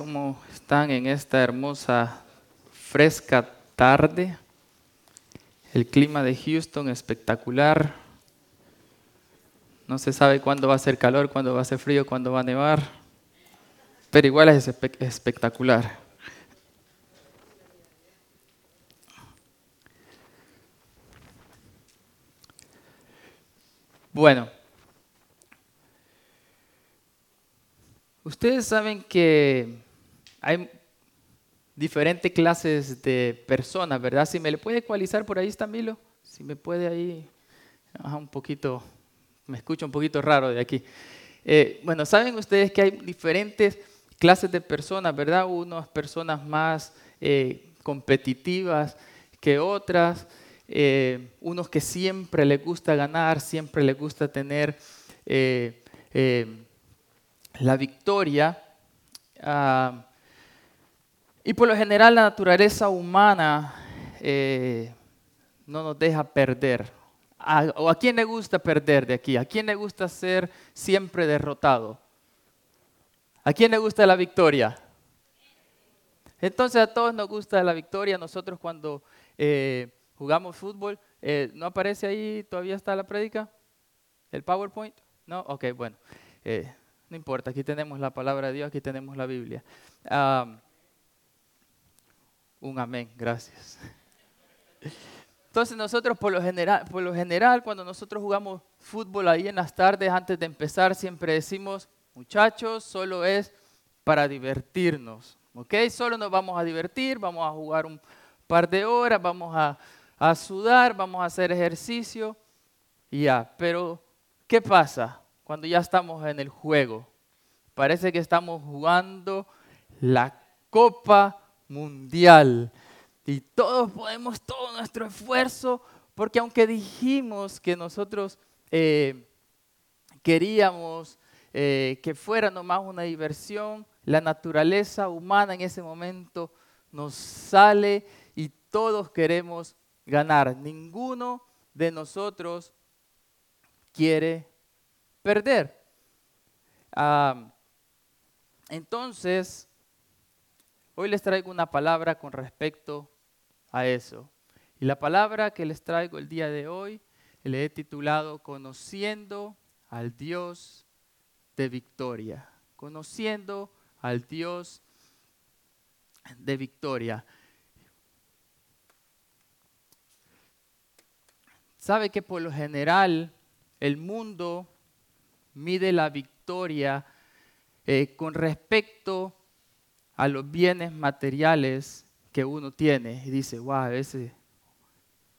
¿cómo están en esta hermosa, fresca tarde? El clima de Houston espectacular. No se sabe cuándo va a ser calor, cuándo va a ser frío, cuándo va a nevar, pero igual es espectacular. Bueno, Ustedes saben que hay diferentes clases de personas, ¿verdad? Si me le puede ecualizar por ahí, está Milo. Si me puede ahí, un poquito, me escucho un poquito raro de aquí. Eh, bueno, saben ustedes que hay diferentes clases de personas, ¿verdad? Unas personas más eh, competitivas que otras, eh, unos que siempre les gusta ganar, siempre les gusta tener la victoria. Ah, y por lo general la naturaleza humana eh, no nos deja perder. ¿A, ¿O a quién le gusta perder de aquí? ¿A quién le gusta ser siempre derrotado? ¿A quién le gusta la victoria? Entonces a todos nos gusta la victoria. Nosotros cuando eh, jugamos fútbol, eh, ¿no aparece ahí, todavía está la prédica? ¿El PowerPoint? ¿No? Ok, bueno. No importa, aquí tenemos la palabra de Dios, aquí tenemos la Biblia. Un amén, gracias. Entonces nosotros por lo, general, por lo general, cuando nosotros jugamos fútbol ahí en las tardes, antes de empezar, siempre decimos, muchachos, solo es para divertirnos. ¿Ok? Solo nos vamos a divertir, vamos a jugar un par de horas, vamos a, a sudar, vamos a hacer ejercicio y ya. Pero, ¿qué pasa? cuando ya estamos en el juego. Parece que estamos jugando la Copa Mundial. Y todos podemos todo nuestro esfuerzo, porque aunque dijimos que nosotros eh, queríamos eh, que fuera nomás una diversión, la naturaleza humana en ese momento nos sale y todos queremos ganar. Ninguno de nosotros quiere perder. entonces, hoy les traigo una palabra con respecto a eso. Y la palabra que les traigo el día de hoy le he titulado Conociendo al Dios de victoria. Conociendo al Dios de victoria. Sabe que por lo general el mundo mide la victoria eh, con respecto a los bienes materiales que uno tiene. Y dice, wow, ese,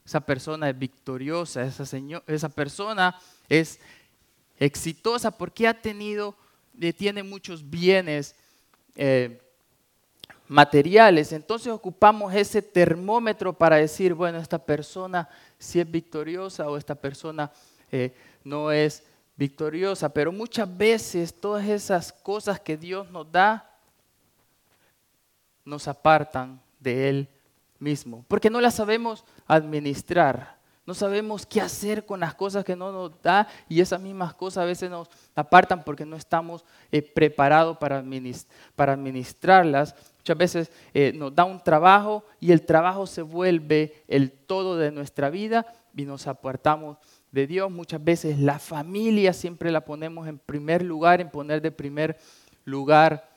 esa persona es victoriosa, esa, esa persona es exitosa porque ha tenido, eh, tiene muchos bienes eh, materiales. Entonces ocupamos ese termómetro para decir, bueno, esta persona si es victoriosa o esta persona no es victoriosa, pero muchas veces todas esas cosas que Dios nos da nos apartan de Él mismo, porque no las sabemos administrar, no sabemos qué hacer con las cosas que no nos da y esas mismas cosas a veces nos apartan porque no estamos eh, preparados para, para, administrarlas. Muchas veces eh, nos da un trabajo y el trabajo se vuelve el todo de nuestra vida y nos apartamos de Dios. Muchas veces la familia siempre la ponemos en primer lugar, en poner de primer lugar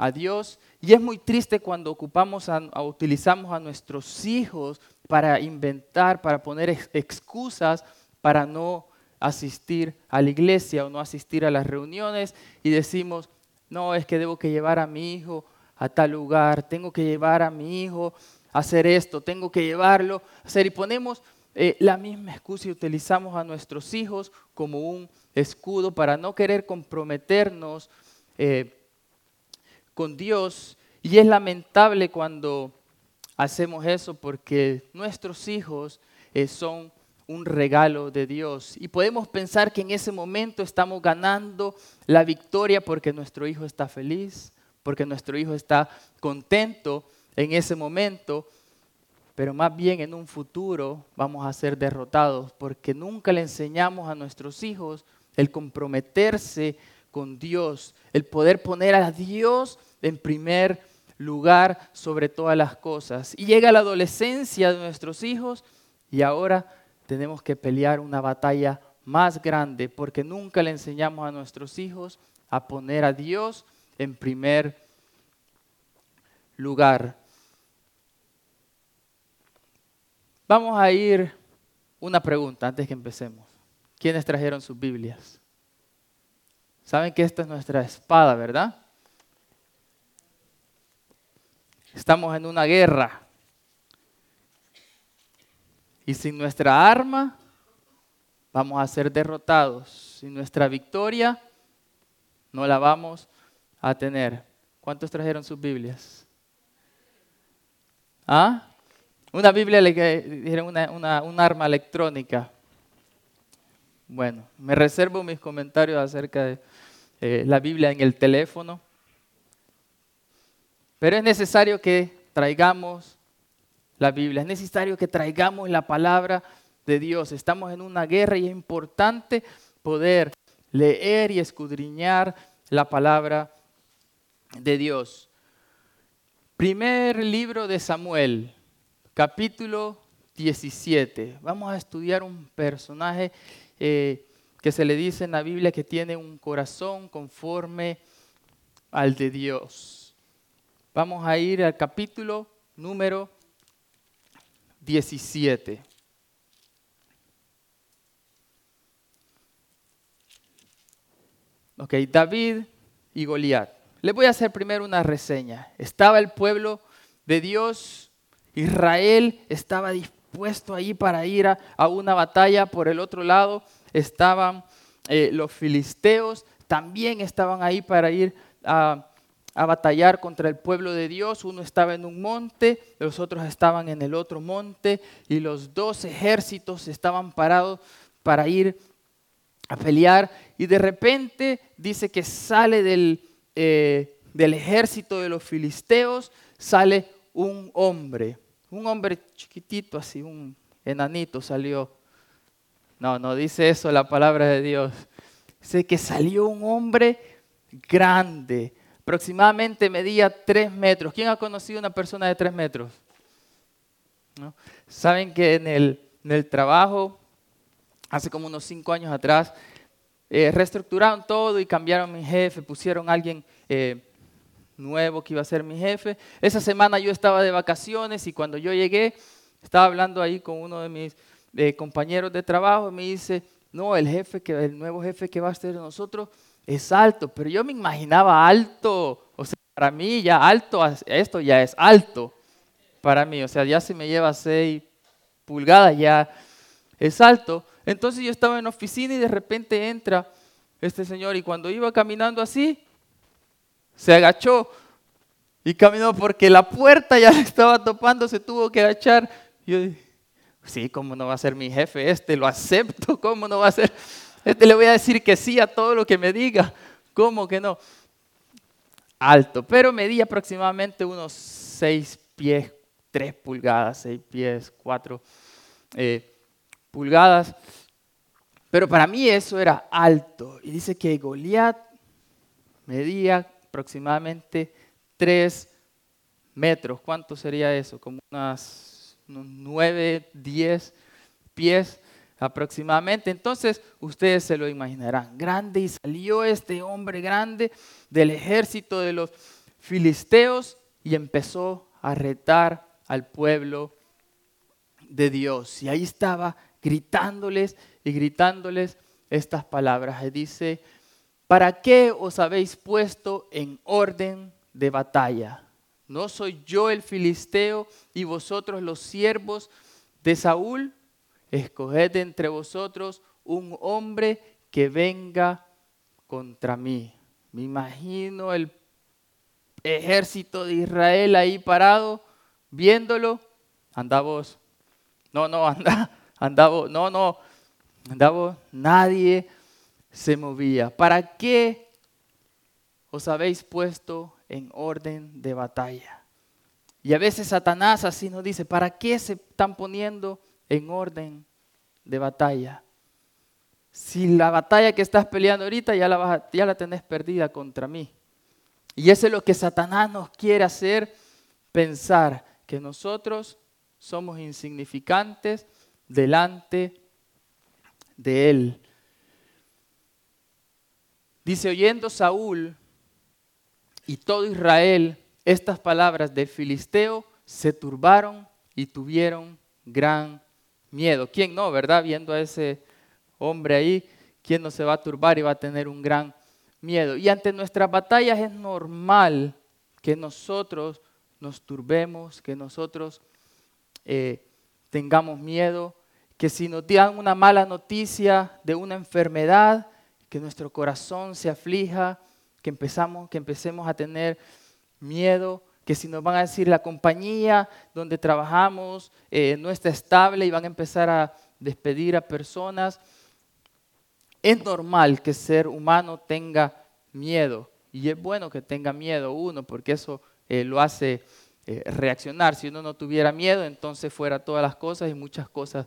a Dios. Y es muy triste cuando ocupamos a, utilizamos a nuestros hijos para inventar, para poner excusas para no asistir a la iglesia o no asistir a las reuniones y decimos, no, es que debo que llevar a mi hijo a tal lugar, tengo que llevar a mi hijo a hacer esto, tengo que llevarlo a hacer y ponemos eh, la misma excusa y utilizamos a nuestros hijos como un escudo para no querer comprometernos eh, con Dios. Y es lamentable cuando hacemos eso porque nuestros hijos eh, son un regalo de Dios. Y podemos pensar que en ese momento estamos ganando la victoria porque nuestro hijo está feliz, porque nuestro hijo está contento en ese momento, pero más bien en un futuro vamos a ser derrotados porque nunca le enseñamos a nuestros hijos el comprometerse con Dios, el poder poner a Dios en primer lugar sobre todas las cosas. Y llega la adolescencia de nuestros hijos y ahora tenemos que pelear una batalla más grande porque nunca le enseñamos a nuestros hijos a poner a Dios en primer lugar. Vamos a ir una pregunta antes que empecemos. ¿Quiénes trajeron sus Biblias? Saben que esta es nuestra espada, ¿verdad? Estamos en una guerra. Y sin nuestra arma vamos a ser derrotados. Sin nuestra victoria no la vamos a tener. ¿Cuántos trajeron sus Biblias? ¿Ah? Una Biblia le dijeron una, un arma electrónica. Bueno, me reservo mis comentarios acerca de eh, la Biblia en el teléfono. Pero es necesario que traigamos la Biblia, es necesario que traigamos la palabra de Dios. Estamos en una guerra y es importante poder leer y escudriñar la palabra de Dios. Primer libro de Samuel, capítulo 17. Vamos a estudiar un personaje eh, que se le dice en la Biblia que tiene un corazón conforme al de Dios. Vamos a ir al capítulo número 17. Ok, David y Goliat. Les voy a hacer primero una reseña. Estaba el pueblo de Dios, Israel estaba dispuesto ahí para ir a, una batalla. Por el otro lado estaban eh, los filisteos, también estaban ahí para ir a, a batallar contra el pueblo de Dios. Uno estaba en un monte, los otros estaban en el otro monte y los dos ejércitos estaban parados para ir a pelear. Y de repente dice que sale del, eh, del ejército de los filisteos, sale un hombre, un hombre chiquitito así, un enanito salió. No, no dice eso la palabra de Dios. Dice que salió un hombre grande, aproximadamente medía tres metros. ¿Quién ha conocido una persona de tres metros? Saben que en el, en el, trabajo, hace como unos cinco años atrás, eh, reestructuraron todo y cambiaron mi jefe, pusieron a alguien eh, nuevo que iba a ser mi jefe. Esa semana yo estaba de vacaciones y cuando yo llegué, estaba hablando ahí con uno de mis eh, compañeros de trabajo y me dice, no, el jefe, que, el nuevo jefe que va a ser nosotros es alto, pero yo me imaginaba alto, o sea, para mí ya alto, esto ya es alto para mí, o sea, ya se me lleva seis pulgadas, ya es alto. Entonces yo estaba en la oficina y de repente entra este señor y cuando iba caminando así, se agachó y caminó porque la puerta ya le estaba topando, se tuvo que agachar. Yo dije, sí, ¿cómo no va a ser mi jefe este? Lo acepto, ¿cómo no va a ser? Este le voy a decir que sí a todo lo que me diga. ¿Cómo que no? Alto, pero medía aproximadamente unos 6 pies, 3 pulgadas, 6 pies, 4 eh, pulgadas. Pero para mí eso era alto. Y dice que Goliat medía aproximadamente 3 metros. ¿Cuánto sería eso? Como unas, unos 9, 10 pies aproximadamente. Entonces ustedes se lo imaginarán. Grande y salió este hombre grande del ejército de los filisteos y empezó a retar al pueblo de Dios. Y ahí estaba gritándoles y gritándoles estas palabras. Dice, ¿para qué os habéis puesto en orden de batalla? ¿No soy yo el filisteo y vosotros los siervos de Saúl? escoged entre vosotros un hombre que venga contra mí. Me imagino el ejército de Israel ahí parado, viéndolo. Anda vos. No, no, anda, anda vos. No, no, anda vos. Nadie se movía. ¿Para qué os habéis puesto en orden de batalla? Y a veces Satanás así nos dice, ¿para qué se están poniendo en orden de batalla. si la batalla que estás peleando ahorita ya la, ya la tenés perdida contra mí. Y eso es lo que Satanás nos quiere hacer pensar, que nosotros somos insignificantes delante de Él. Dice, oyendo Saúl y todo Israel estas palabras del filisteo, se turbaron y tuvieron gran miedo. ¿Quién no, verdad? Viendo a ese hombre ahí, ¿quién no se va a turbar y va a tener un gran miedo? Y ante nuestras batallas es normal que nosotros nos turbemos, que nosotros eh, tengamos miedo, que si nos dan una mala noticia de una enfermedad, que nuestro corazón se aflija, que, empezamos, que empecemos a tener miedo, que si nos van a decir la compañía donde trabajamos eh, no está estable y van a empezar a despedir a personas, es normal que ser humano tenga miedo y es bueno que tenga miedo uno porque eso eh, lo hace eh, reaccionar. Si uno no tuviera miedo, entonces fuera todas las cosas y muchas cosas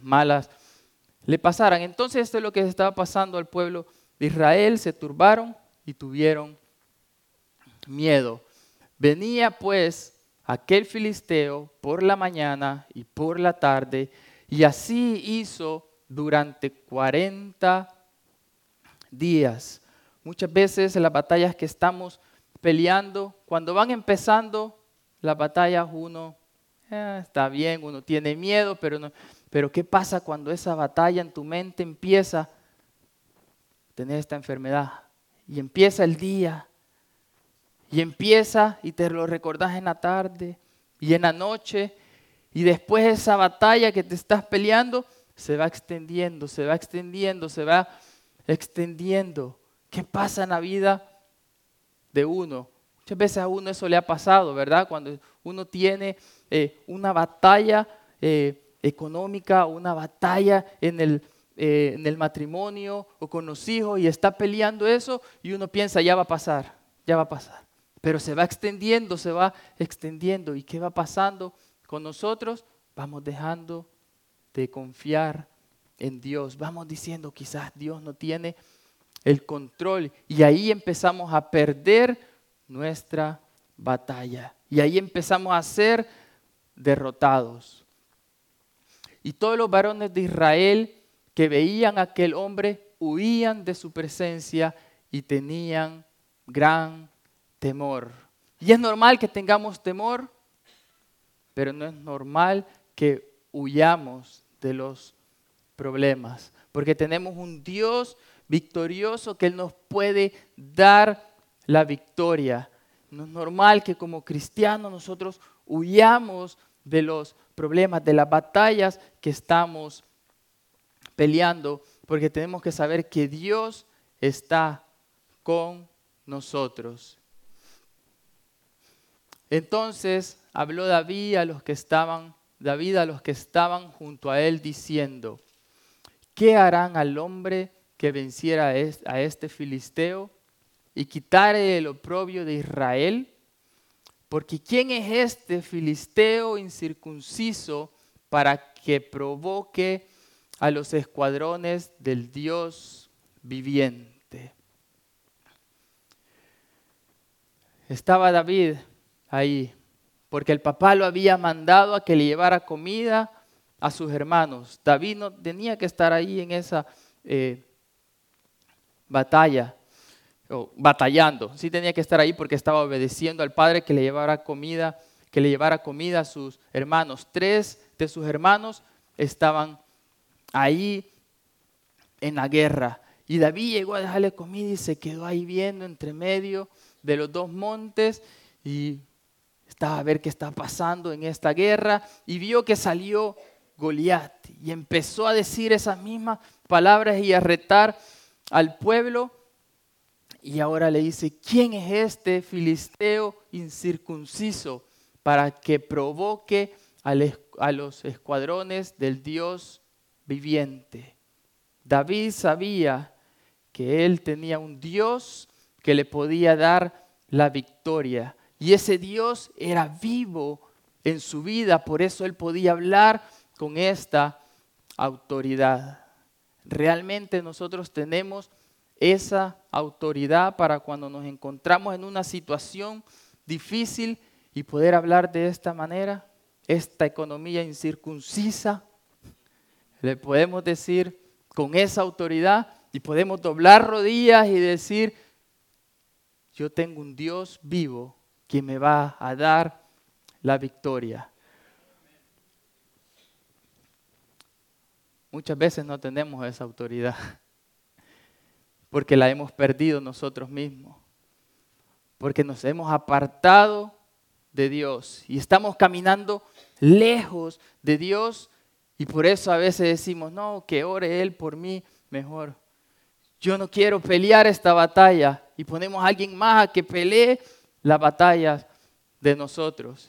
malas le pasaran. Entonces esto es lo que estaba pasando al pueblo de Israel, se turbaron y tuvieron miedo. Venía pues aquel filisteo por la mañana y por la tarde, y así hizo durante 40 días. Muchas veces en las batallas que estamos peleando, cuando van empezando las batallas, uno eh, está bien, uno tiene miedo, pero, no, pero ¿qué pasa cuando esa batalla en tu mente empieza a tener esta enfermedad? Y empieza el día y empieza y te lo recordás en la tarde y en la noche. Y después esa batalla que te estás peleando se va extendiendo, se va extendiendo, se va extendiendo. ¿Qué pasa en la vida de uno? Muchas veces a uno eso le ha pasado, ¿verdad? Cuando uno tiene eh, una batalla eh, económica, una batalla en el, eh, en el matrimonio o con los hijos y está peleando eso y uno piensa, ya va a pasar, ya va a pasar pero se va extendiendo, se va extendiendo. ¿Y qué va pasando con nosotros? Vamos dejando de confiar en Dios. Vamos diciendo, quizás Dios no tiene el control. Y ahí empezamos a perder nuestra batalla. Y ahí empezamos a ser derrotados. Y todos los varones de Israel que veían a aquel hombre huían de su presencia y tenían gran temor. Y es normal que tengamos temor, pero no es normal que huyamos de los problemas, porque tenemos un Dios victorioso que Él nos puede dar la victoria. No es normal que como cristianos nosotros huyamos de los problemas, de las batallas que estamos peleando, porque tenemos que saber que Dios está con nosotros. Entonces habló David a los que estaban, David a los que estaban junto a él diciendo, ¿qué harán al hombre que venciera a este filisteo y quitare el oprobio de Israel? Porque ¿quién es este filisteo incircunciso para que provoque a los escuadrones del Dios viviente? Estaba David ahí, porque el papá lo había mandado a que le llevara comida a sus hermanos. David no tenía que estar ahí en esa eh, batalla, o batallando. Sí tenía que estar ahí porque estaba obedeciendo al padre que le llevara comida, que le llevara comida a sus hermanos. Tres de sus hermanos estaban ahí en la guerra. Y David llegó a dejarle comida y se quedó ahí viendo entre medio de los dos montes y estaba a ver qué está pasando en esta guerra y vio que salió Goliat y empezó a decir esas mismas palabras y a retar al pueblo. Y ahora le dice, ¿quién es este filisteo incircunciso para que provoque a los escuadrones del Dios viviente? David sabía que él tenía un Dios que le podía dar la victoria y ese Dios era vivo en su vida, por eso él podía hablar con esta autoridad. realmente nosotros tenemos esa autoridad para cuando nos encontramos en una situación difícil y poder hablar de esta manera, esta economía incircuncisa, le podemos decir con esa autoridad y podemos doblar rodillas y decir, yo tengo un Dios vivo que me va a dar la victoria. Muchas veces no tenemos esa autoridad porque la hemos perdido nosotros mismos, porque nos hemos apartado de Dios y estamos caminando lejos de Dios y por eso a veces decimos, no, que ore Él por mí mejor. Yo no quiero pelear esta batalla y ponemos a alguien más a que pelee la batalla de nosotros.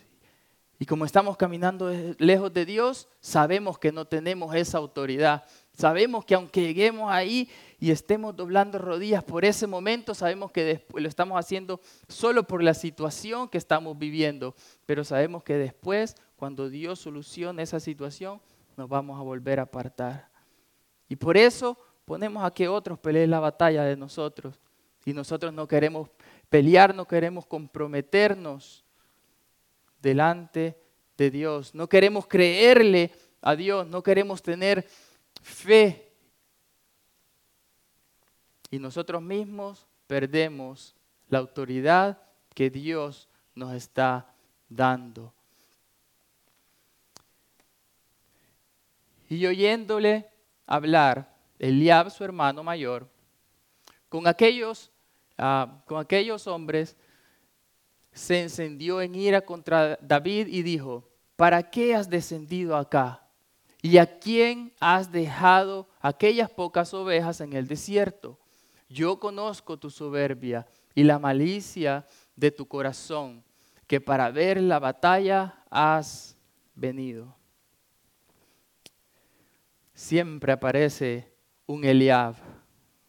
Y como estamos caminando lejos de Dios, sabemos que no tenemos esa autoridad. Sabemos que aunque lleguemos ahí y estemos doblando rodillas por ese momento, sabemos que después lo estamos haciendo solo por la situación que estamos viviendo. Pero sabemos que después, cuando Dios solucione esa situación, nos vamos a volver a apartar. Y por eso ponemos a que otros peleen la batalla de nosotros. Y nosotros no queremos pelear, no queremos comprometernos delante de Dios. No queremos creerle a Dios, no queremos tener fe. Y nosotros mismos perdemos la autoridad que Dios nos está dando. Y oyéndole hablar, Eliab, su hermano mayor, con aquellos, ah, con aquellos hombres, se encendió en ira contra David y dijo, ¿para qué has descendido acá? ¿Y a quién has dejado aquellas pocas ovejas en el desierto? Yo conozco tu soberbia y la malicia de tu corazón, que para ver la batalla has venido. Siempre aparece un Eliab,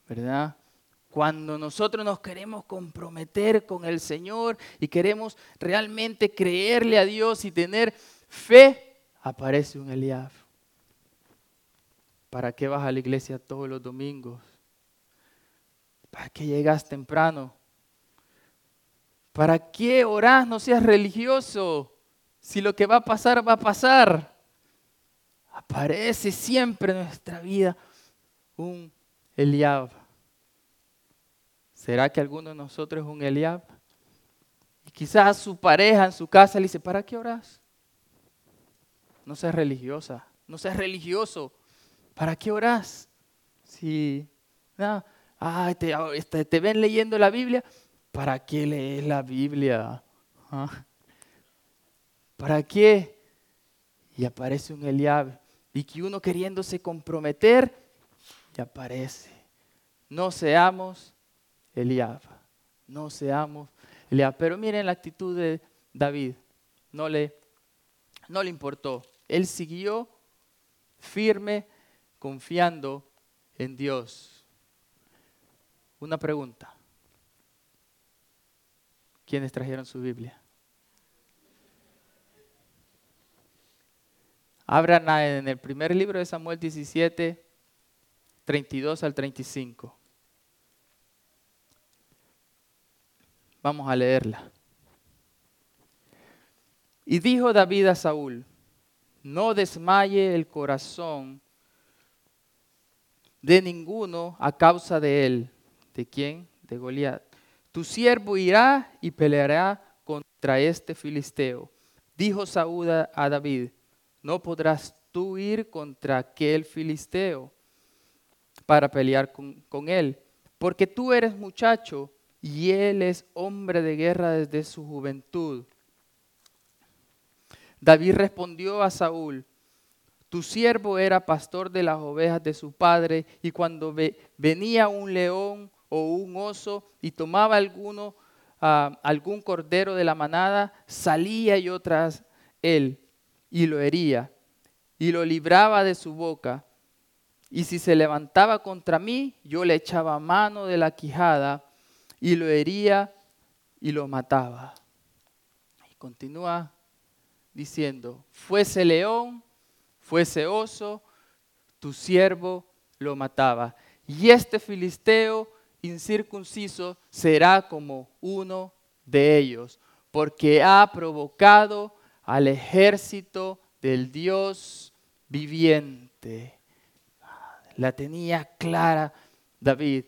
¿verdad? Cuando nosotros nos queremos comprometer con el Señor y queremos realmente creerle a Dios y tener fe, aparece un Eliab. ¿Para qué vas a la iglesia todos los domingos? ¿Para qué llegas temprano? ¿Para qué orás? No seas religioso. Si lo que va a pasar, va a pasar. Aparece siempre en nuestra vida un Eliab. ¿Será que alguno de nosotros es un Eliab? Y quizás su pareja en su casa le dice, ¿para qué oras? No seas religiosa, no seas religioso. ¿Para qué oras? Si te, te, ven leyendo la Biblia, ¿para qué lees la Biblia? ¿Ah? ¿Para qué? Y aparece un Eliab. Y que uno queriéndose comprometer, y aparece. No seamos Eliab. No seamos Eliab. Pero miren la actitud de David. No le, no le importó. Él siguió firme, confiando en Dios. Una pregunta. ¿Quiénes trajeron su Biblia? Abran en el primer libro de Samuel 17, 32 al 35. Vamos a leerla. Y dijo David a Saúl, no desmaye el corazón de ninguno a causa de él. ¿De quién? De Goliat. Tu siervo irá y peleará contra este filisteo. Dijo Saúl a David, no podrás tú ir contra aquel filisteo para pelear con, con él, porque tú eres muchacho y él es hombre de guerra desde su juventud. David respondió a Saúl, tu siervo era pastor de las ovejas de su padre y cuando venía un león o un oso y tomaba alguno, ah, algún cordero de la manada, salía yo tras él y lo hería y lo libraba de su boca. Y si se levantaba contra mí, yo le echaba mano de la quijada y lo hería y lo mataba. Y continúa diciendo, fuese león, fuese oso, tu siervo lo mataba. Y este filisteo incircunciso será como uno de ellos, porque ha provocado al ejército del Dios viviente. La tenía clara David.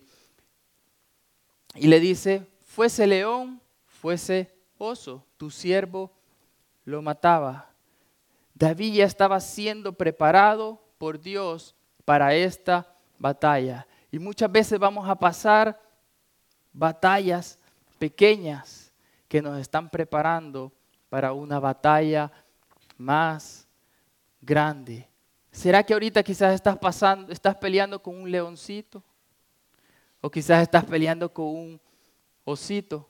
Y le dice, fuese león, fuese oso, tu siervo lo mataba. David ya estaba siendo preparado por Dios para esta batalla. Y muchas veces vamos a pasar batallas pequeñas que nos están preparando para una batalla más grande. ¿Será que ahorita quizás estás pasando, estás peleando con un leoncito? O quizás estás peleando con un osito.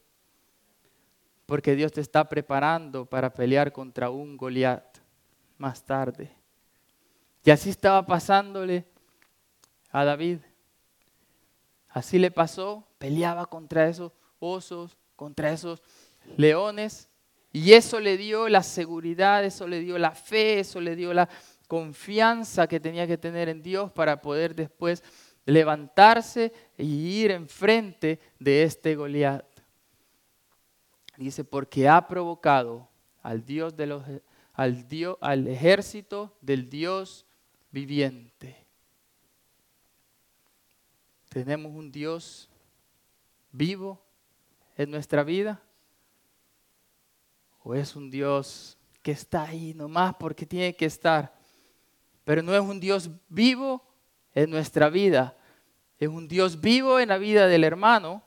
Porque Dios te está preparando para pelear contra un Goliat más tarde. Y así estaba pasándole a David. Así le pasó, peleaba contra esos osos, contra esos leones, y eso le dio la seguridad, eso le dio la fe, eso le dio la confianza que tenía que tener en Dios para poder después levantarse y ir enfrente de este Goliat. Dice, porque ha provocado al Dios de los al Dios al ejército del Dios viviente. Tenemos un Dios vivo en nuestra vida. O es un Dios que está ahí nomás porque tiene que estar, pero no es un Dios vivo en nuestra vida. Es un Dios vivo en la vida del hermano,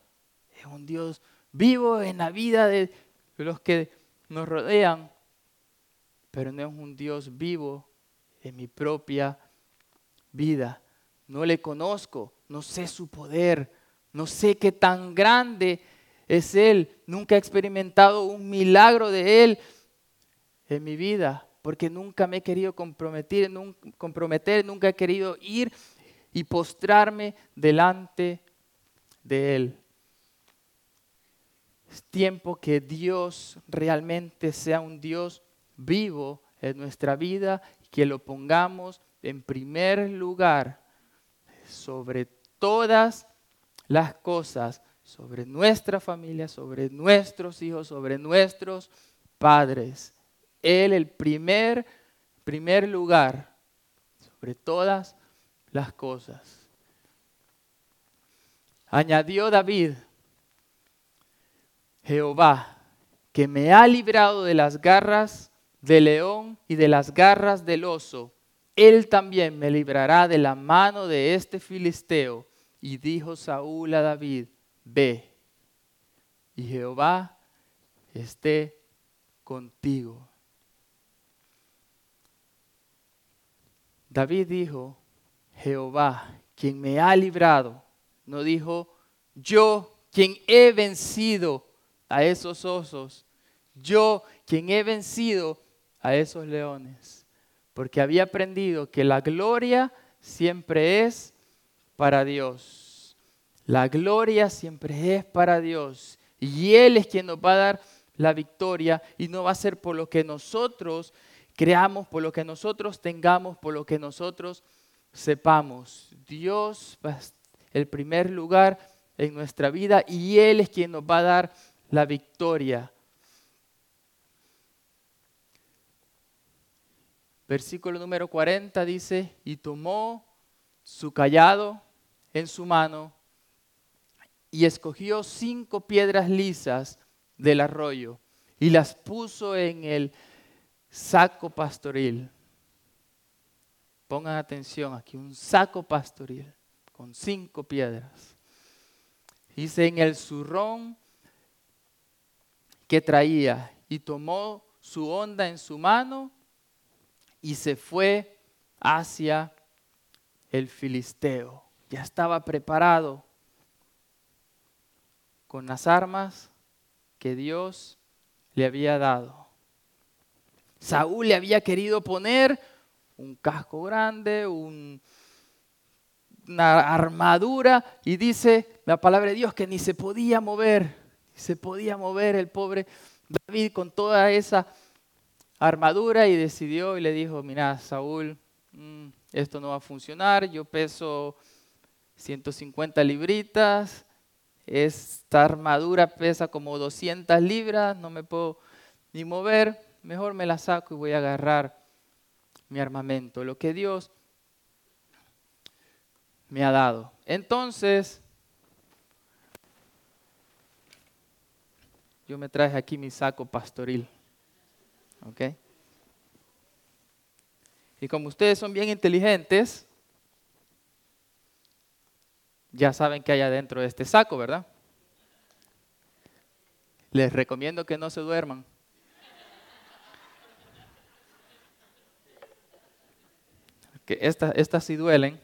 es un Dios vivo en la vida de los que nos rodean, pero no es un Dios vivo en mi propia vida. No le conozco, no sé su poder, no sé qué tan grande es Él. Nunca he experimentado un milagro de Él en mi vida, porque nunca me he querido comprometer, nunca, comprometer, nunca he querido ir y postrarme delante de Él. Es tiempo que Dios realmente sea un Dios vivo en nuestra vida y que lo pongamos en primer lugar sobre todas las cosas, sobre nuestra familia, sobre nuestros hijos, sobre nuestros padres. Él el primer, primer lugar sobre todas las cosas. Añadió David, Jehová, que me ha librado de las garras del león y de las garras del oso, él también me librará de la mano de este filisteo. Y dijo Saúl a David, ve, y Jehová esté contigo. David dijo, Jehová, quien me ha librado, no dijo, yo, quien he vencido a esos osos, yo, quien he vencido a esos leones, porque había aprendido que la gloria siempre es para Dios. La gloria siempre es para Dios. Y Él es quien nos va a dar la victoria y no va a ser por lo que nosotros creamos, por lo que nosotros tengamos, por lo que nosotros sepamos. Dios va el primer lugar en nuestra vida y Él es quien nos va a dar la victoria. Versículo número 40 dice, y tomó su callado en su mano y escogió cinco piedras lisas del arroyo y las puso en el saco pastoril. Pongan atención aquí, un saco pastoril con cinco piedras. Dice en el zurrón que traía y tomó su onda en su mano y se fue hacia el filisteo. Ya estaba preparado con las armas que Dios le había dado. Saúl le había querido poner un casco grande, una armadura, y dice la palabra de Dios que ni se podía mover, se podía mover el pobre David con toda esa armadura y decidió y le dijo, mira, Saúl, mm, esto no va a funcionar, yo peso 150 libritas, esta armadura pesa como 200 libras, no me puedo ni mover, mejor me la saco y voy a agarrar mi armamento, lo que Dios me ha dado. Entonces, yo me traje aquí mi saco pastoril. ¿Ok? Y como ustedes son bien inteligentes, ya saben que hay adentro de este saco, ¿verdad? Les recomiendo que no se duerman. Que estas, estas sí duelen.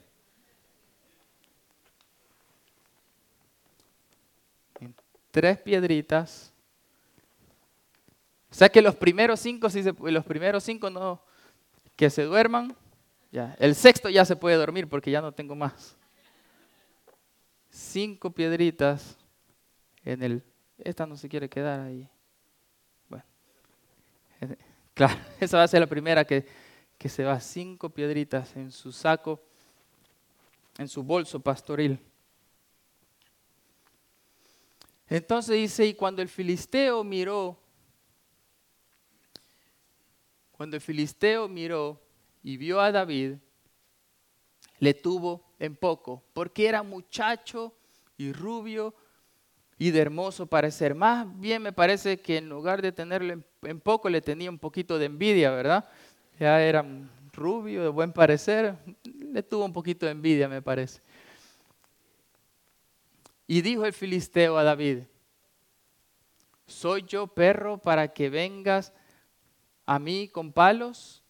Tres piedritas. O sea que los primeros cinco, si los primeros cinco no, que se duerman. Ya. El sexto ya se puede dormir porque ya no tengo más cinco piedritas en el... Esta no se quiere quedar ahí. Bueno, claro, esa va a ser la primera que, que se va. Cinco piedritas en su saco, en su bolso pastoril. Entonces dice, y cuando el filisteo miró, cuando el filisteo miró y vio a David, le tuvo en poco, porque era muchacho y rubio y de hermoso parecer. Más bien me parece que en lugar de tenerle en poco, le tenía un poquito de envidia, ¿verdad? Ya era rubio, de buen parecer, le tuvo un poquito de envidia, me parece. Y dijo el filisteo a David, ¿soy yo perro para que vengas a mí con palos?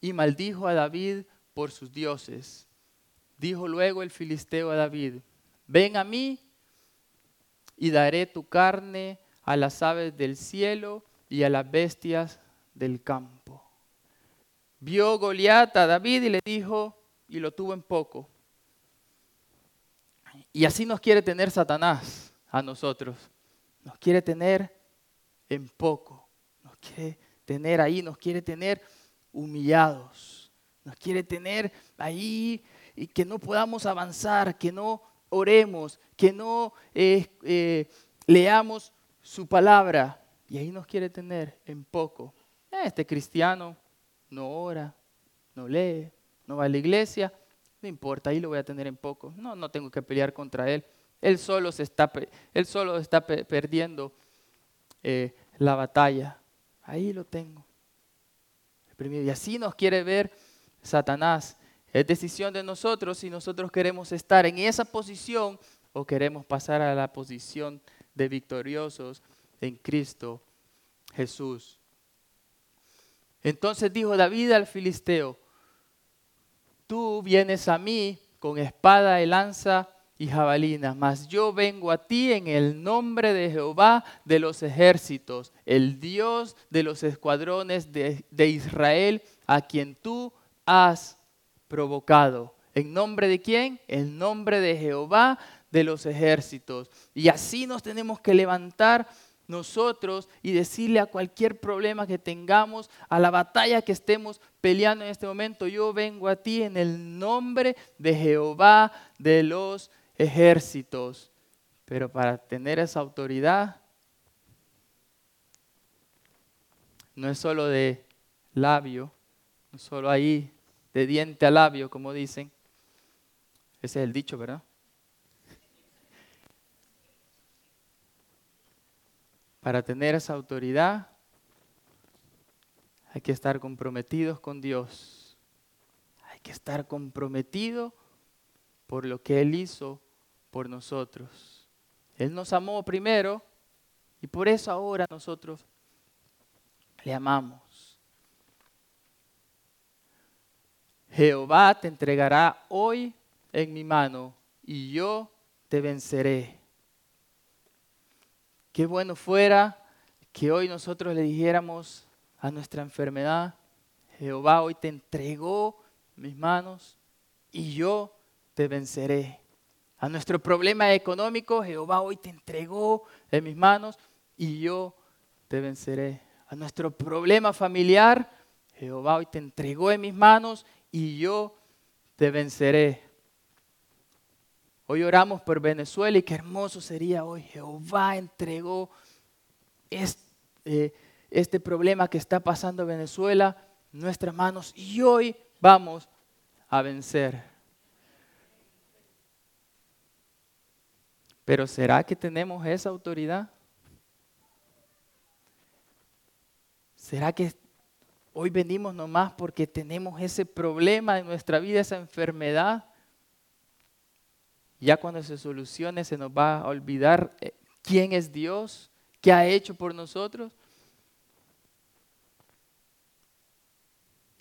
Y maldijo a David por sus dioses. Dijo luego el filisteo a David, ven a mí y daré tu carne a las aves del cielo y a las bestias del campo. Vio Goliat a David y le dijo, y lo tuvo en poco. Y así nos quiere tener Satanás a nosotros. Nos quiere tener en poco. Nos quiere tener ahí, nos quiere tener humillados nos quiere tener ahí y que no podamos avanzar, que no oremos, que no eh, eh, leamos su palabra. Y ahí nos quiere tener en poco. Este cristiano no ora, no lee, no va a la iglesia, no importa, ahí lo voy a tener en poco. No, no tengo que pelear contra él. Él solo, se está, él solo está perdiendo eh, la batalla. Ahí lo tengo. Y así nos quiere ver Satanás. Es decisión de nosotros si nosotros queremos estar en esa posición o queremos pasar a la posición de victoriosos en Cristo Jesús. Entonces dijo David al filisteo, tú vienes a mí con espada y lanza y jabalina, mas yo vengo a ti en el nombre de Jehová de los ejércitos, el Dios de los escuadrones de, de Israel, a quien tú has provocado. ¿En nombre de quién? En nombre de Jehová de los ejércitos. Y así nos tenemos que levantar nosotros y decirle a cualquier problema que tengamos, a la batalla que estemos peleando en este momento, yo vengo a ti en el nombre de Jehová de los ejércitos. Pero para tener esa autoridad, no es solo de labio, no solo ahí de diente a labio, como dicen. Ese es el dicho, ¿verdad? Para tener esa autoridad hay que estar comprometidos con Dios. Hay que estar comprometido por lo que Él hizo por nosotros. Él nos amó primero y por eso ahora nosotros le amamos. Jehová te entregará hoy en mi mano y yo te venceré. Qué bueno fuera que hoy nosotros le dijéramos a nuestra enfermedad, Jehová hoy te entregó mis manos y yo te venceré. A nuestro problema económico, Jehová hoy te entregó en mis manos y yo te venceré. A nuestro problema familiar, Jehová hoy te entregó en mis manos y yo te venceré. Hoy oramos por Venezuela y qué hermoso sería hoy. Jehová entregó este, este problema que está pasando en Venezuela en nuestras manos y hoy vamos a vencer. Pero ¿será que tenemos esa autoridad? ¿Será que hoy venimos nomás porque tenemos ese problema en nuestra vida, esa enfermedad? Ya cuando se solucione se nos va a olvidar eh, quién es Dios, qué ha hecho por nosotros.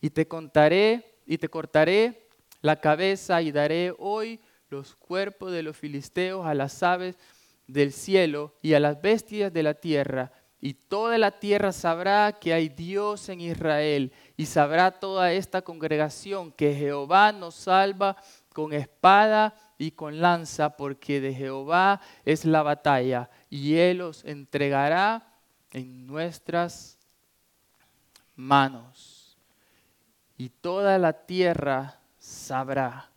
Y te contaré y te cortaré la cabeza y daré hoy los cuerpos de los filisteos a las aves del cielo y a las bestias de la tierra. Y toda la tierra sabrá que hay Dios en Israel. Y sabrá toda esta congregación que Jehová nos salva con espada y con lanza, porque de Jehová es la batalla. Y Él os entregará en nuestras manos. Y toda la tierra sabrá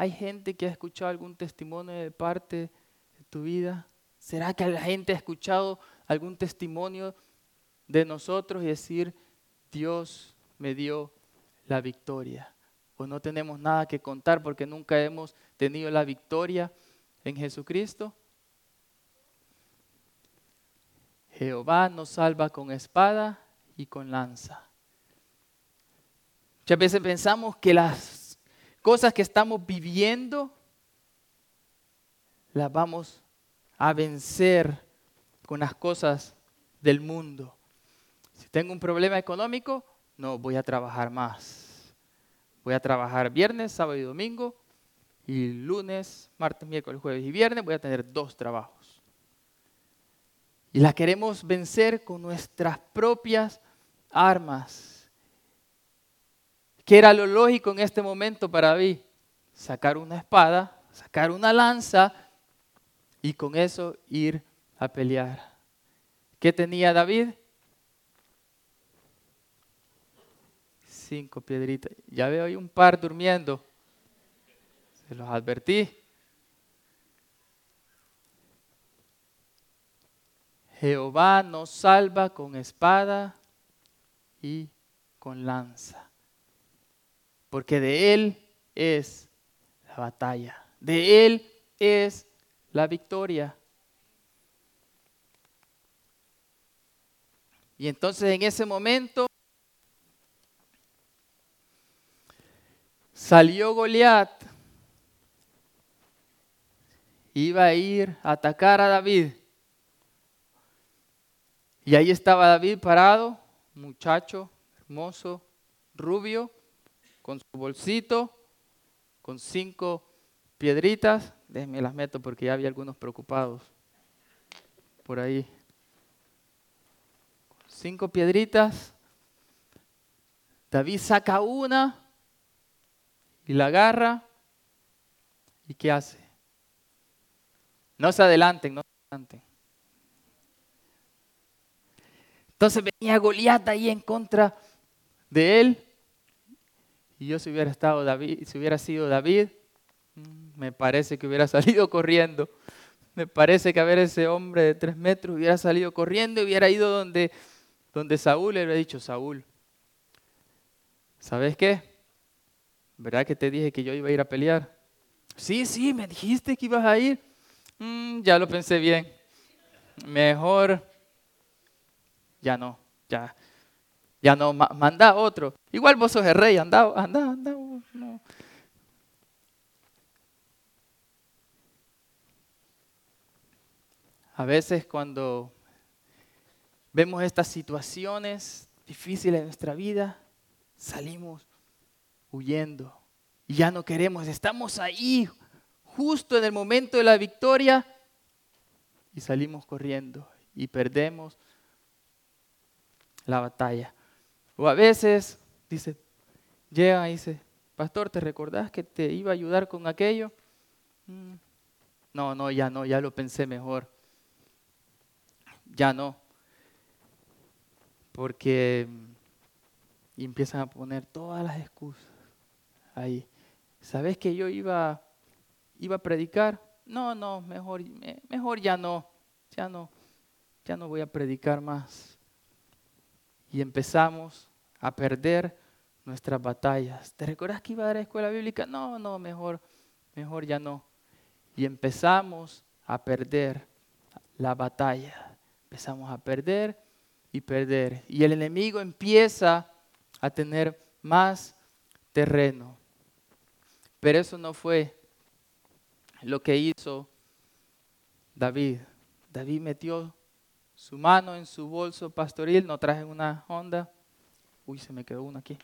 ¿Hay gente que ha escuchado algún testimonio de parte de tu vida? ¿Será que la gente ha escuchado algún testimonio de nosotros y decir, Dios me dio la victoria? ¿O no tenemos nada que contar porque nunca hemos tenido la victoria en Jesucristo? Jehová nos salva con espada y con lanza. Muchas veces pensamos que las cosas que estamos viviendo, las vamos a vencer con las cosas del mundo. Si tengo un problema económico, no voy a trabajar más. Voy a trabajar viernes, sábado y domingo, y lunes, martes, miércoles, jueves y viernes voy a tener dos trabajos. Y la queremos vencer con nuestras propias armas ¿Qué era lo lógico en este momento para David? Sacar una espada, sacar una lanza y con eso ir a pelear. ¿Qué tenía David? Cinco piedritas. Ya veo ahí un par durmiendo. Se los advertí. Jehová nos salva con espada y con lanza porque de Él es la batalla, de Él es la victoria. Y entonces en ese momento salió Goliat, iba a ir a atacar a David. Y ahí estaba David parado, muchacho, hermoso, rubio, con su bolsito, con cinco piedritas. Déjenme las meto porque ya había algunos preocupados por ahí. Cinco piedritas. David saca una y la agarra. ¿Y qué hace? No se adelanten, no se adelanten. Entonces venía Goliat ahí en contra de él. Y yo si hubiera estado David, si hubiera sido David, mm, me parece que hubiera salido corriendo. Me parece que a ver ese hombre de tres metros hubiera salido corriendo y hubiera ido donde, donde Saúl le hubiera dicho, Saúl, ¿sabes qué? ¿Verdad que te dije que yo iba a ir a pelear? Sí, sí, me dijiste que ibas a ir. Mm, ya lo pensé bien. Mejor, ya no, ya, ya no, manda otro. Igual vos sos el rey, anda, anda, anda. No. A veces cuando vemos estas situaciones difíciles en nuestra vida, salimos huyendo y ya no queremos. Estamos ahí, justo en el momento de la victoria, y salimos corriendo y perdemos la batalla. O a veces dice, llega y dice, pastor, ¿te recordás que te iba a ayudar con aquello? Mm, no, no, ya no, ya lo pensé mejor. Ya no. Porque y empiezan a poner todas las excusas. ahí. ¿Sabes que yo iba, iba a predicar? No, no, mejor, mejor ya no, ya no, ya no voy a predicar más. Y empezamos a perder nuestras batallas. ¿Te recuerdas que iba a dar a la escuela bíblica? No, no, mejor, mejor ya no. Y empezamos a perder la batalla. Empezamos a perder y perder. Y el enemigo empieza a tener más terreno. Pero eso no fue lo que hizo David. David metió su mano en su bolso pastoril, no traje una onda. Uy, se me quedó una aquí.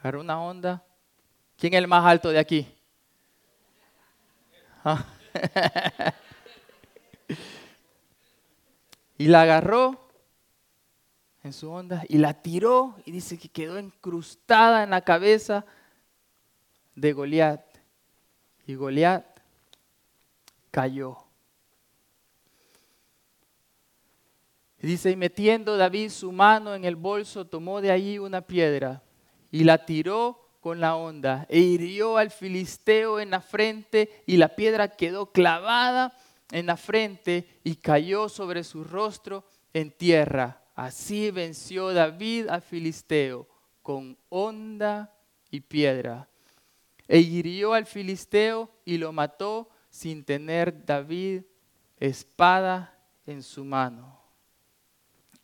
Agarró una onda. ¿Quién es el más alto de aquí? Ah. y la agarró en su onda y la tiró y dice que quedó incrustada en la cabeza de Goliat. Y Goliat cayó. Y dice, y metiendo David su mano en el bolso, tomó de allí una piedra y la tiró con la onda e hirió al filisteo en la frente y la piedra quedó clavada en la frente y cayó sobre su rostro en tierra. Así venció David al filisteo con onda y piedra. E hirió al filisteo y lo mató sin tener David espada en su mano.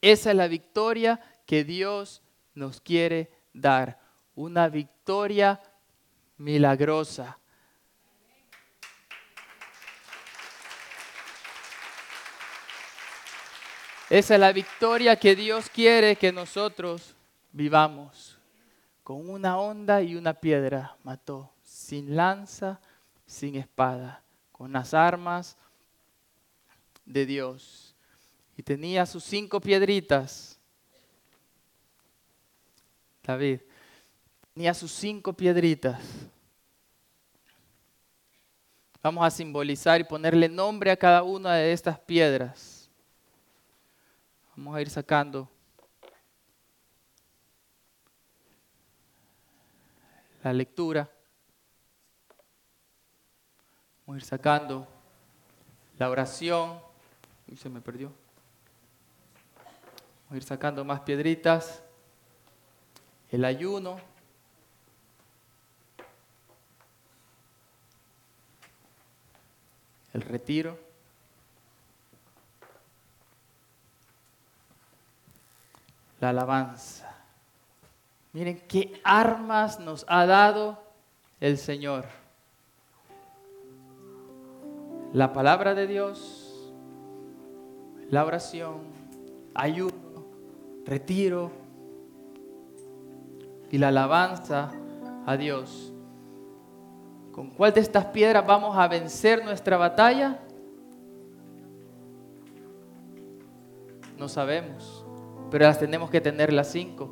Esa es la victoria que Dios nos quiere dar. Una victoria milagrosa. Esa es la victoria que Dios quiere que nosotros vivamos. Con una onda y una piedra mató, sin lanza, sin espada, con las armas de Dios. Y tenía sus cinco piedritas. David tenía sus cinco piedritas. Vamos a simbolizar y ponerle nombre a cada una de estas piedras. Vamos a ir sacando la lectura. Vamos a ir sacando la oración. Uy, se me perdió. Vamos a ir sacando más piedritas. El ayuno. El retiro. La alabanza. Miren qué armas nos ha dado el Señor. La palabra de Dios, la oración, ayuno, retiro y la alabanza a Dios. ¿Con cuál de estas piedras vamos a vencer nuestra batalla? No sabemos pero las tenemos que tener las cinco.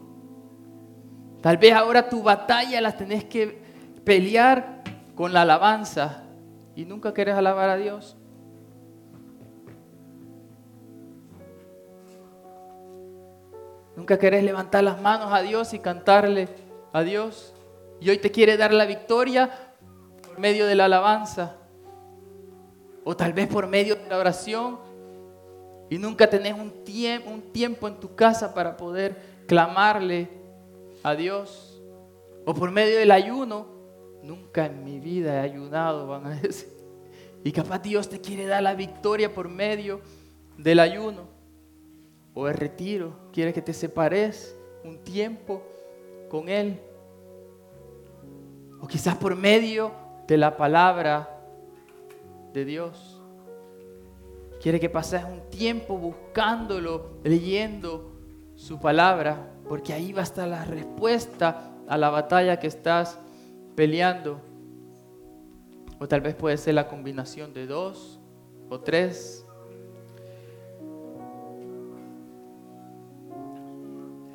Tal vez ahora tu batalla las tenés que pelear con la alabanza y nunca quieres alabar a Dios. Nunca querés levantar las manos a Dios y cantarle a Dios. Y hoy te quiere dar la victoria por medio de la alabanza. O tal vez por medio de la oración y nunca tenés un, un tiempo en tu casa para poder clamarle a Dios. O por medio del ayuno, nunca en mi vida he ayunado, van a decir. Y capaz Dios te quiere dar la victoria por medio del ayuno. O el retiro, quiere que te separes un tiempo con Él. O quizás por medio de la palabra de Dios. Quiere que pases un tiempo buscándolo, leyendo su palabra, porque ahí va a estar la respuesta a la batalla que estás peleando. O tal vez puede ser la combinación de dos o tres.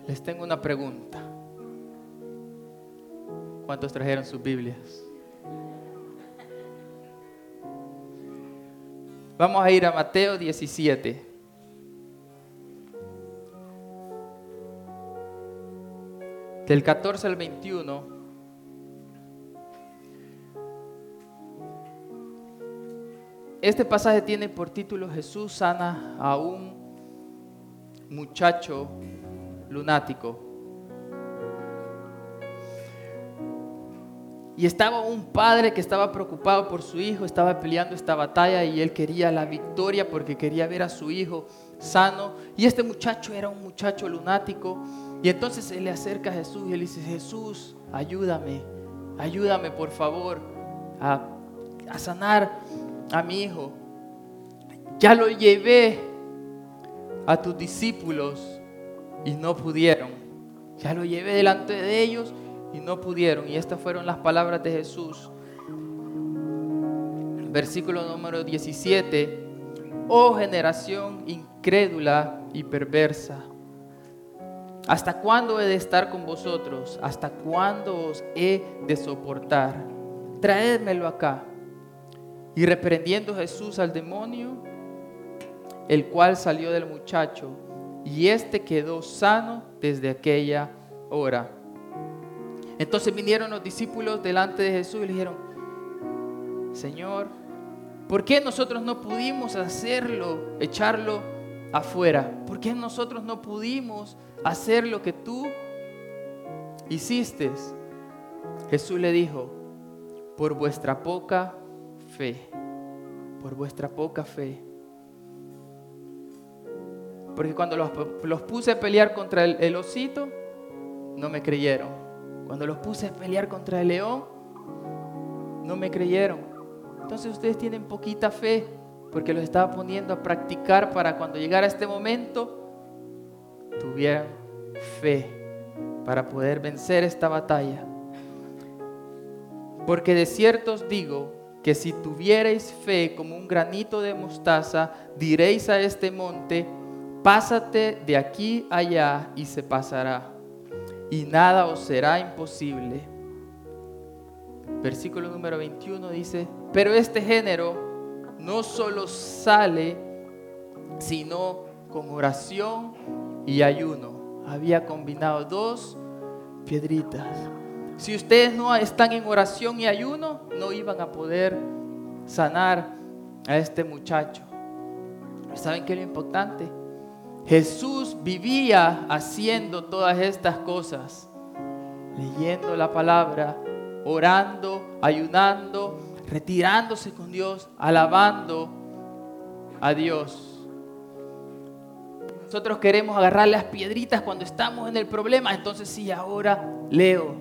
Les tengo una pregunta. ¿Cuántos trajeron sus Biblias? Vamos a ir a Mateo 17. del 14 al 21. Este pasaje tiene por título Jesús sana a un muchacho lunático. Y estaba un padre que estaba preocupado por su hijo, estaba peleando esta batalla y él quería la victoria porque quería ver a su hijo sano. Y este muchacho era un muchacho lunático. Y entonces él le acerca a Jesús y él dice, Jesús, ayúdame, ayúdame por favor a, a sanar a mi hijo. Ya lo llevé a tus discípulos y no pudieron. Ya lo llevé delante de ellos y no pudieron. Y estas fueron las palabras de Jesús. Versículo número 17. Oh generación incrédula y perversa. ¿Hasta cuándo he de estar con vosotros? ¿Hasta cuándo os he de soportar? Traédmelo acá. Y reprendiendo Jesús al demonio, el cual salió del muchacho, y éste quedó sano desde aquella hora. Entonces vinieron los discípulos delante de Jesús y le dijeron, Señor, ¿por qué nosotros no pudimos hacerlo, echarlo afuera? ¿Por qué nosotros no pudimos hacer lo que tú hiciste? Jesús le dijo, por vuestra poca fe, por vuestra poca fe. Porque cuando los, puse a pelear contra el osito, no me creyeron. Cuando los puse a pelear contra el león, no me creyeron. Entonces ustedes tienen poquita fe porque los estaba poniendo a practicar para cuando llegara este momento, tuvieran fe para poder vencer esta batalla. Porque de cierto os digo que si tuvierais fe como un granito de mostaza, diréis a este monte, pásate de aquí allá y se pasará y nada os será imposible. Versículo número 21 dice, pero este género no solo sale, sino con oración y ayuno. Había combinado dos piedritas. Si ustedes no están en oración y ayuno, no iban a poder sanar a este muchacho. ¿Saben qué es lo importante? Jesús vivía haciendo todas estas cosas, leyendo la palabra, orando, ayunando, retirándose con Dios, alabando a Dios. Nosotros queremos agarrar las piedritas cuando estamos en el problema, entonces sí, ahora leo,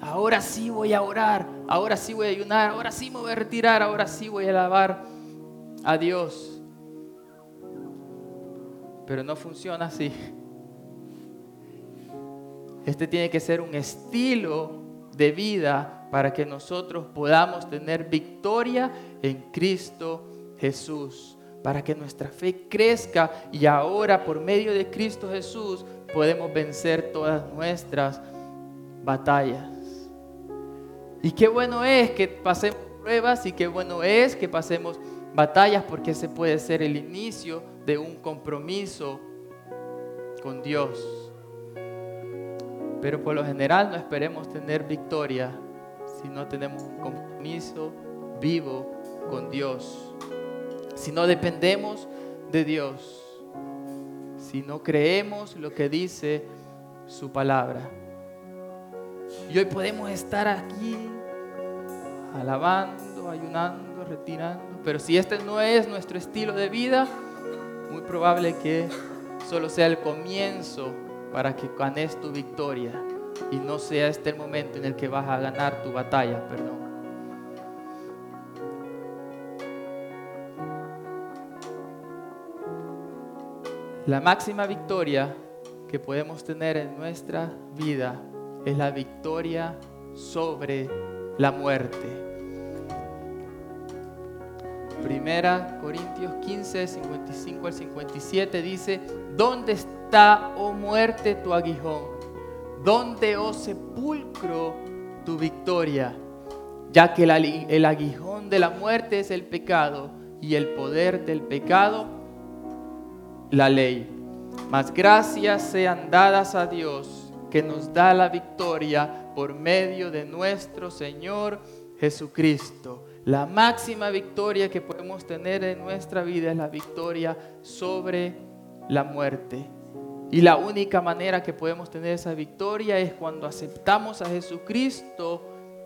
ahora sí voy a orar, ahora sí voy a ayunar, ahora sí me voy a retirar, ahora sí voy a alabar a Dios. Pero no funciona así. Este tiene que ser un estilo de vida para que nosotros podamos tener victoria en Cristo Jesús, para que nuestra fe crezca y ahora por medio de Cristo Jesús podemos vencer todas nuestras batallas. Y qué bueno es que pasemos pruebas y qué bueno es que pasemos batallas porque ese puede ser el inicio de un compromiso con Dios. Pero por lo general no esperemos tener victoria si no tenemos un compromiso vivo con Dios. Si no dependemos de Dios. Si no creemos lo que dice su palabra. Y hoy podemos estar aquí alabando, ayunando, retirando. Pero si este no es nuestro estilo de vida, muy probable que solo sea el comienzo para que ganes tu victoria y no sea este el momento en el que vas a ganar tu batalla, perdón. La máxima victoria que podemos tener en nuestra vida es la victoria sobre la muerte. Primera Corintios 15, 55 al 57 dice, ¿dónde está, oh muerte, tu aguijón? ¿Dónde, oh sepulcro, tu victoria? Ya que el aguijón de la muerte es el pecado y el poder del pecado, la ley. Mas gracias sean dadas a Dios que nos da la victoria por medio de nuestro Señor Jesucristo. La máxima victoria que podemos tener en nuestra vida es la victoria sobre la muerte. Y la única manera que podemos tener esa victoria es cuando aceptamos a Jesucristo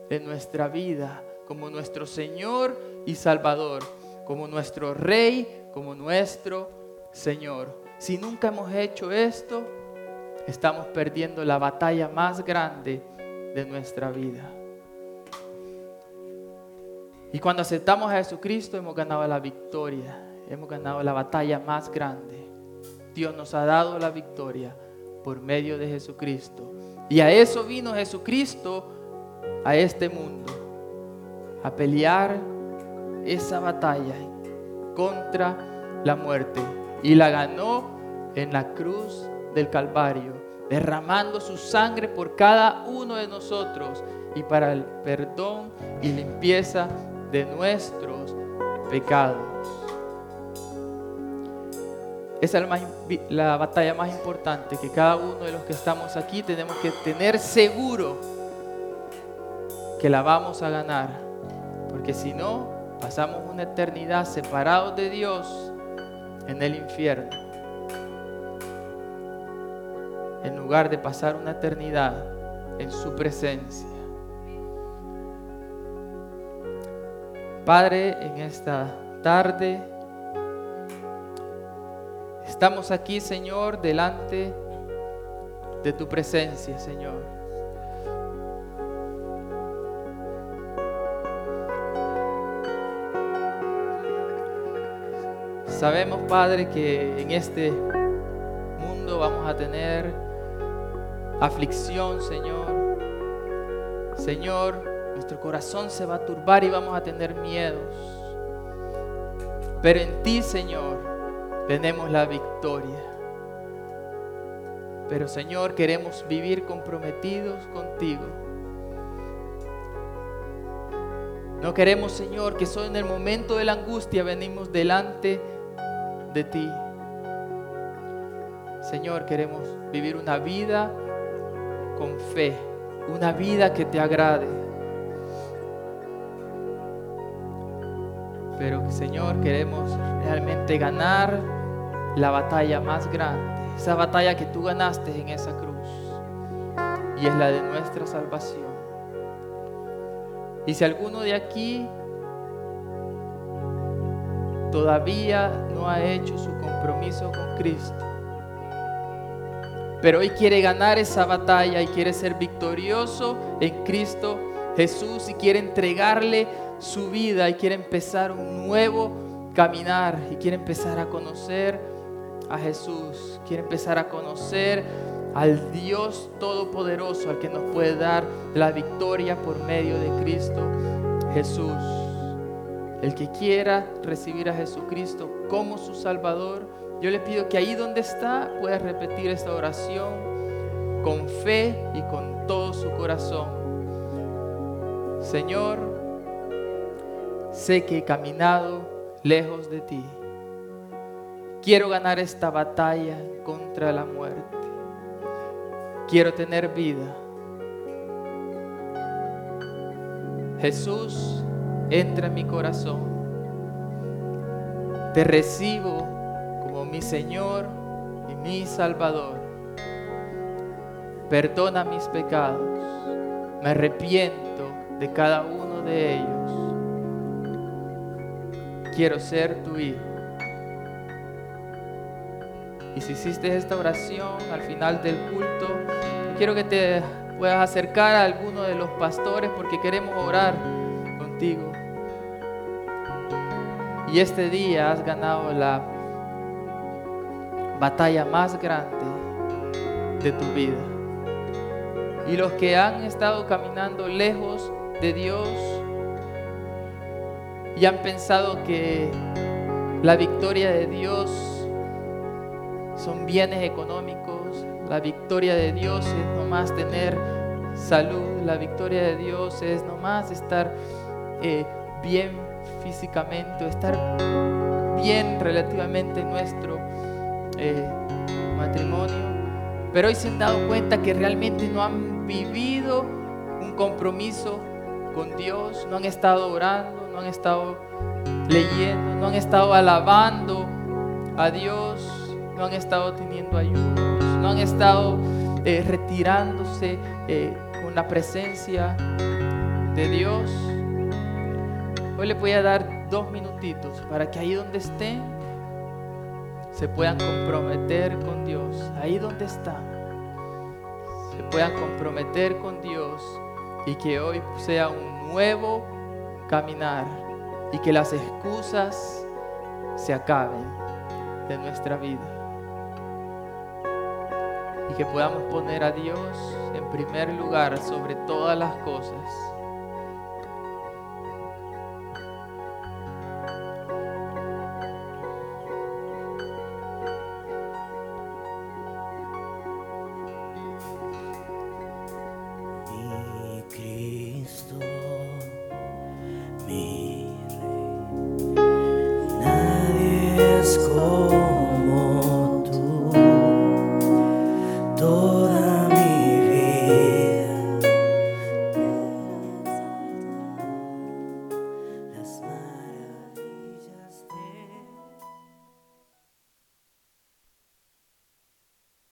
en nuestra vida como nuestro Señor y Salvador, como nuestro Rey, como nuestro Señor. Si nunca hemos hecho esto, estamos perdiendo la batalla más grande de nuestra vida. Y cuando aceptamos a Jesucristo hemos ganado la victoria, hemos ganado la batalla más grande. Dios nos ha dado la victoria por medio de Jesucristo. Y a eso vino Jesucristo a este mundo, a pelear esa batalla contra la muerte. Y la ganó en la cruz del Calvario, derramando su sangre por cada uno de nosotros y para el perdón y limpieza de nuestros pecados. Esa es la, la, batalla más importante que cada uno de los que estamos aquí tenemos que tener seguro que la vamos a ganar. Porque si no, pasamos una eternidad separados de Dios en el infierno en lugar de pasar una eternidad en su presencia. Padre, en esta tarde estamos aquí, Señor, delante de tu presencia, Señor. Sabemos, Padre, que en este mundo vamos a tener aflicción, Señor. Señor, nuestro corazón se va a turbar y vamos a tener miedos. Pero en ti, Señor, tenemos la victoria. Pero, Señor, queremos vivir comprometidos contigo. No queremos, Señor, que solo en el momento de la angustia venimos delante de ti. Señor, queremos vivir una vida con fe, una vida que te agrade. Señor, queremos realmente ganar la batalla más grande, esa batalla que tú ganaste en esa cruz, y es la de nuestra salvación. Y si alguno de aquí todavía no ha hecho su compromiso con Cristo, pero hoy quiere ganar esa batalla y quiere ser victorioso en Cristo Jesús y quiere entregarle su vida y quiere empezar un nuevo caminar y quiere empezar a conocer a Jesús, quiere empezar a conocer al Dios Todopoderoso, al que nos puede dar la victoria por medio de Cristo Jesús. El que quiera recibir a Jesucristo como su Salvador, yo le pido que ahí donde está pueda repetir esta oración con fe y con todo su corazón. Señor, sé que he caminado lejos de ti. Quiero ganar esta batalla contra la muerte. Quiero tener vida. Jesús, entra en mi corazón. Te recibo mi Señor y mi Salvador. Perdona mis pecados. Me arrepiento de cada uno de ellos. Quiero ser tu hijo. Y si hiciste esta oración al final del culto, quiero que te puedas acercar a alguno de los pastores porque queremos orar contigo. Y este día has ganado la batalla más grande de tu vida. Y los que han estado caminando lejos de Dios y han pensado que la victoria de Dios son bienes económicos, la victoria de Dios es nomás tener salud, la victoria de Dios es nomás estar eh, bien físicamente, estar bien relativamente nuestro eh, matrimonio, pero hoy se han dado cuenta que realmente no han vivido un compromiso con Dios, no han estado orando, no han estado leyendo, no han estado alabando a Dios, no han estado teniendo ayunos, no han estado eh, retirándose eh, con la presencia de Dios. Hoy les voy a dar dos minutitos para que ahí donde estén se puedan comprometer con Dios, ahí donde están, se puedan comprometer con Dios y que hoy sea un nuevo caminar y que las excusas se acaben de nuestra vida. Y que podamos poner a Dios en primer lugar sobre todas las cosas